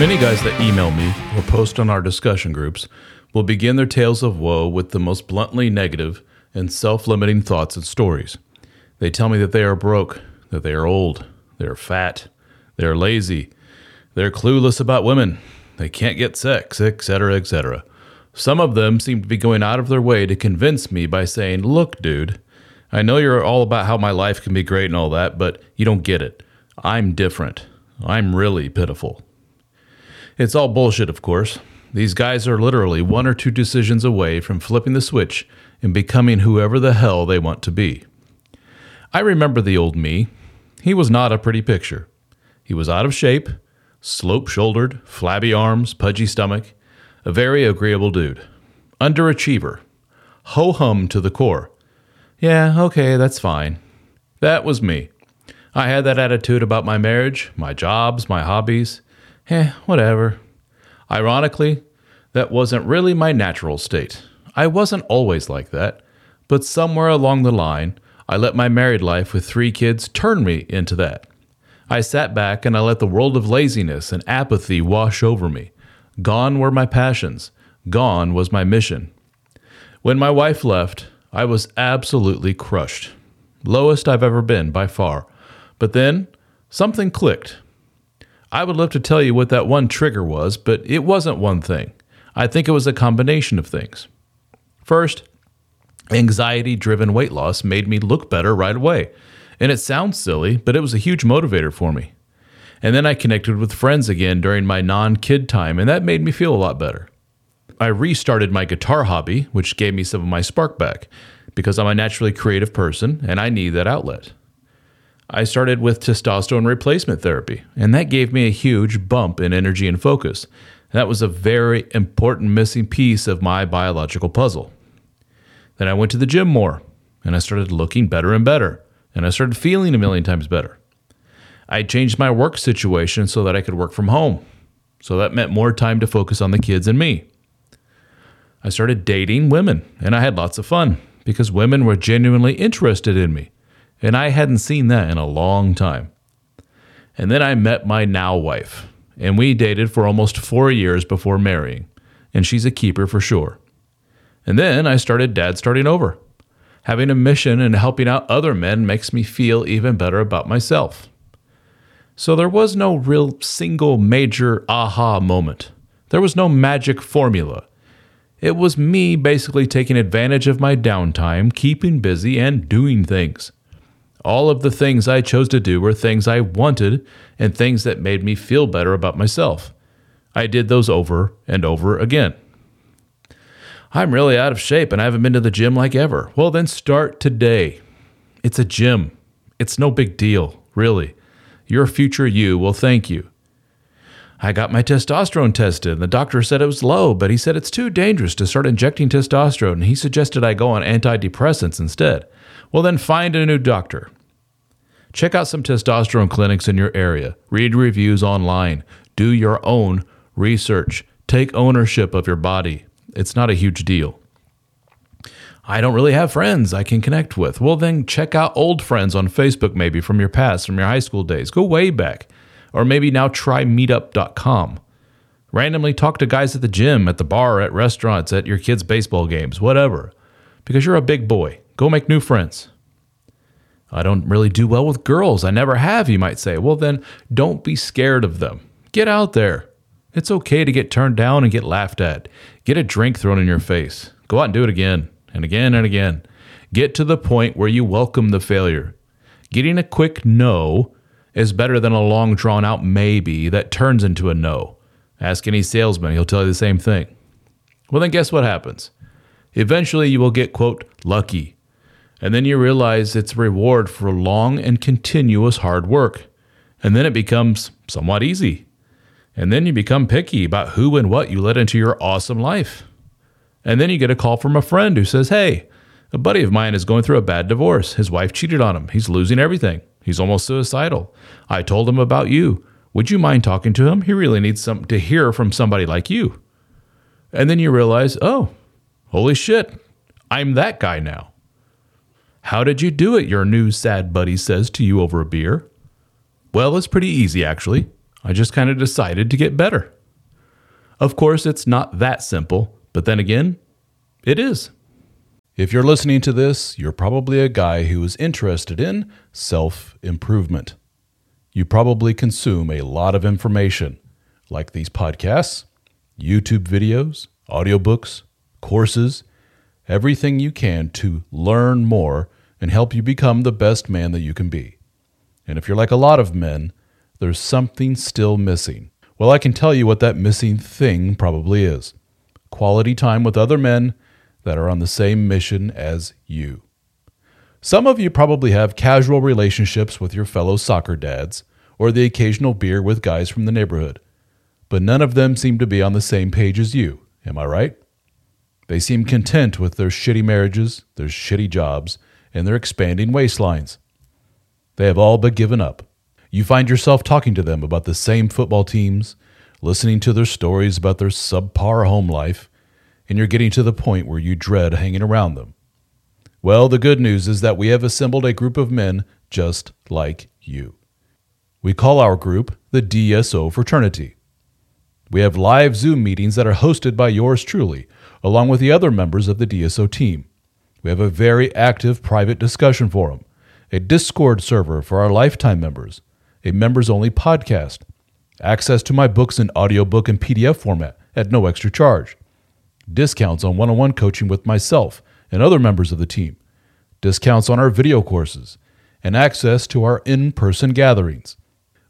Many guys that email me or post on our discussion groups will begin their tales of woe with the most bluntly negative and self limiting thoughts and stories. They tell me that they are broke, that they are old, they are fat, they are lazy, they're clueless about women, they can't get sex, etc., etc. Some of them seem to be going out of their way to convince me by saying, Look, dude, I know you're all about how my life can be great and all that, but you don't get it. I'm different. I'm really pitiful. It's all bullshit, of course. These guys are literally one or two decisions away from flipping the switch and becoming whoever the hell they want to be. I remember the old me. He was not a pretty picture. He was out of shape, slope shouldered, flabby arms, pudgy stomach, a very agreeable dude. Underachiever. Ho hum to the core. Yeah, okay, that's fine. That was me. I had that attitude about my marriage, my jobs, my hobbies eh, whatever. Ironically, that wasn't really my natural state. I wasn't always like that, but somewhere along the line, I let my married life with three kids turn me into that. I sat back and I let the world of laziness and apathy wash over me. Gone were my passions, gone was my mission. When my wife left, I was absolutely crushed. Lowest I've ever been by far. But then something clicked I would love to tell you what that one trigger was, but it wasn't one thing. I think it was a combination of things. First, anxiety driven weight loss made me look better right away. And it sounds silly, but it was a huge motivator for me. And then I connected with friends again during my non kid time, and that made me feel a lot better. I restarted my guitar hobby, which gave me some of my spark back, because I'm a naturally creative person and I need that outlet. I started with testosterone replacement therapy, and that gave me a huge bump in energy and focus. That was a very important missing piece of my biological puzzle. Then I went to the gym more, and I started looking better and better, and I started feeling a million times better. I changed my work situation so that I could work from home. So that meant more time to focus on the kids and me. I started dating women, and I had lots of fun because women were genuinely interested in me and I hadn't seen that in a long time. And then I met my now wife, and we dated for almost four years before marrying, and she's a keeper for sure. And then I started Dad Starting Over. Having a mission and helping out other men makes me feel even better about myself. So there was no real single major aha moment. There was no magic formula. It was me basically taking advantage of my downtime, keeping busy, and doing things. All of the things I chose to do were things I wanted and things that made me feel better about myself. I did those over and over again. I'm really out of shape and I haven't been to the gym like ever. Well, then start today. It's a gym. It's no big deal, really. Your future you will thank you. I got my testosterone tested, and the doctor said it was low, but he said it's too dangerous to start injecting testosterone, and he suggested I go on antidepressants instead. Well, then find a new doctor. Check out some testosterone clinics in your area. Read reviews online. Do your own research. Take ownership of your body. It's not a huge deal. I don't really have friends I can connect with. Well, then check out old friends on Facebook, maybe from your past, from your high school days. Go way back. Or maybe now try meetup.com. Randomly talk to guys at the gym, at the bar, at restaurants, at your kids' baseball games, whatever. Because you're a big boy. Go make new friends. I don't really do well with girls. I never have, you might say. Well, then don't be scared of them. Get out there. It's okay to get turned down and get laughed at. Get a drink thrown in your face. Go out and do it again and again and again. Get to the point where you welcome the failure. Getting a quick no is better than a long drawn out maybe that turns into a no. Ask any salesman, he'll tell you the same thing. Well, then guess what happens? Eventually, you will get, quote, lucky. And then you realize it's a reward for long and continuous hard work. And then it becomes somewhat easy. And then you become picky about who and what you let into your awesome life. And then you get a call from a friend who says, Hey, a buddy of mine is going through a bad divorce. His wife cheated on him. He's losing everything. He's almost suicidal. I told him about you. Would you mind talking to him? He really needs some to hear from somebody like you. And then you realize, oh, holy shit, I'm that guy now. How did you do it? Your new sad buddy says to you over a beer. Well, it's pretty easy, actually. I just kind of decided to get better. Of course, it's not that simple, but then again, it is. If you're listening to this, you're probably a guy who is interested in self improvement. You probably consume a lot of information, like these podcasts, YouTube videos, audiobooks, courses, everything you can to learn more and help you become the best man that you can be. And if you're like a lot of men, there's something still missing. Well, I can tell you what that missing thing probably is quality time with other men that are on the same mission as you. Some of you probably have casual relationships with your fellow soccer dads or the occasional beer with guys from the neighborhood, but none of them seem to be on the same page as you. Am I right? They seem content with their shitty marriages, their shitty jobs, and their expanding waistlines. They have all but given up. You find yourself talking to them about the same football teams, listening to their stories about their subpar home life, and you're getting to the point where you dread hanging around them. Well, the good news is that we have assembled a group of men just like you. We call our group the DSO Fraternity. We have live Zoom meetings that are hosted by yours truly, along with the other members of the DSO team. We have a very active private discussion forum, a Discord server for our lifetime members, a members only podcast, access to my books in audiobook and PDF format at no extra charge, discounts on one on one coaching with myself and other members of the team, discounts on our video courses, and access to our in person gatherings.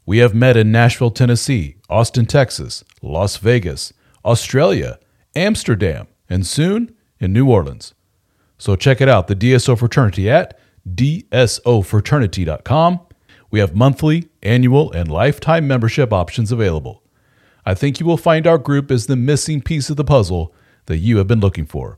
We have met in Nashville, Tennessee, Austin, Texas, Las Vegas, Australia, Amsterdam, and soon in New Orleans. So check it out, the DSO Fraternity at dsofraternity.com. We have monthly, annual, and lifetime membership options available. I think you will find our group is the missing piece of the puzzle that you have been looking for.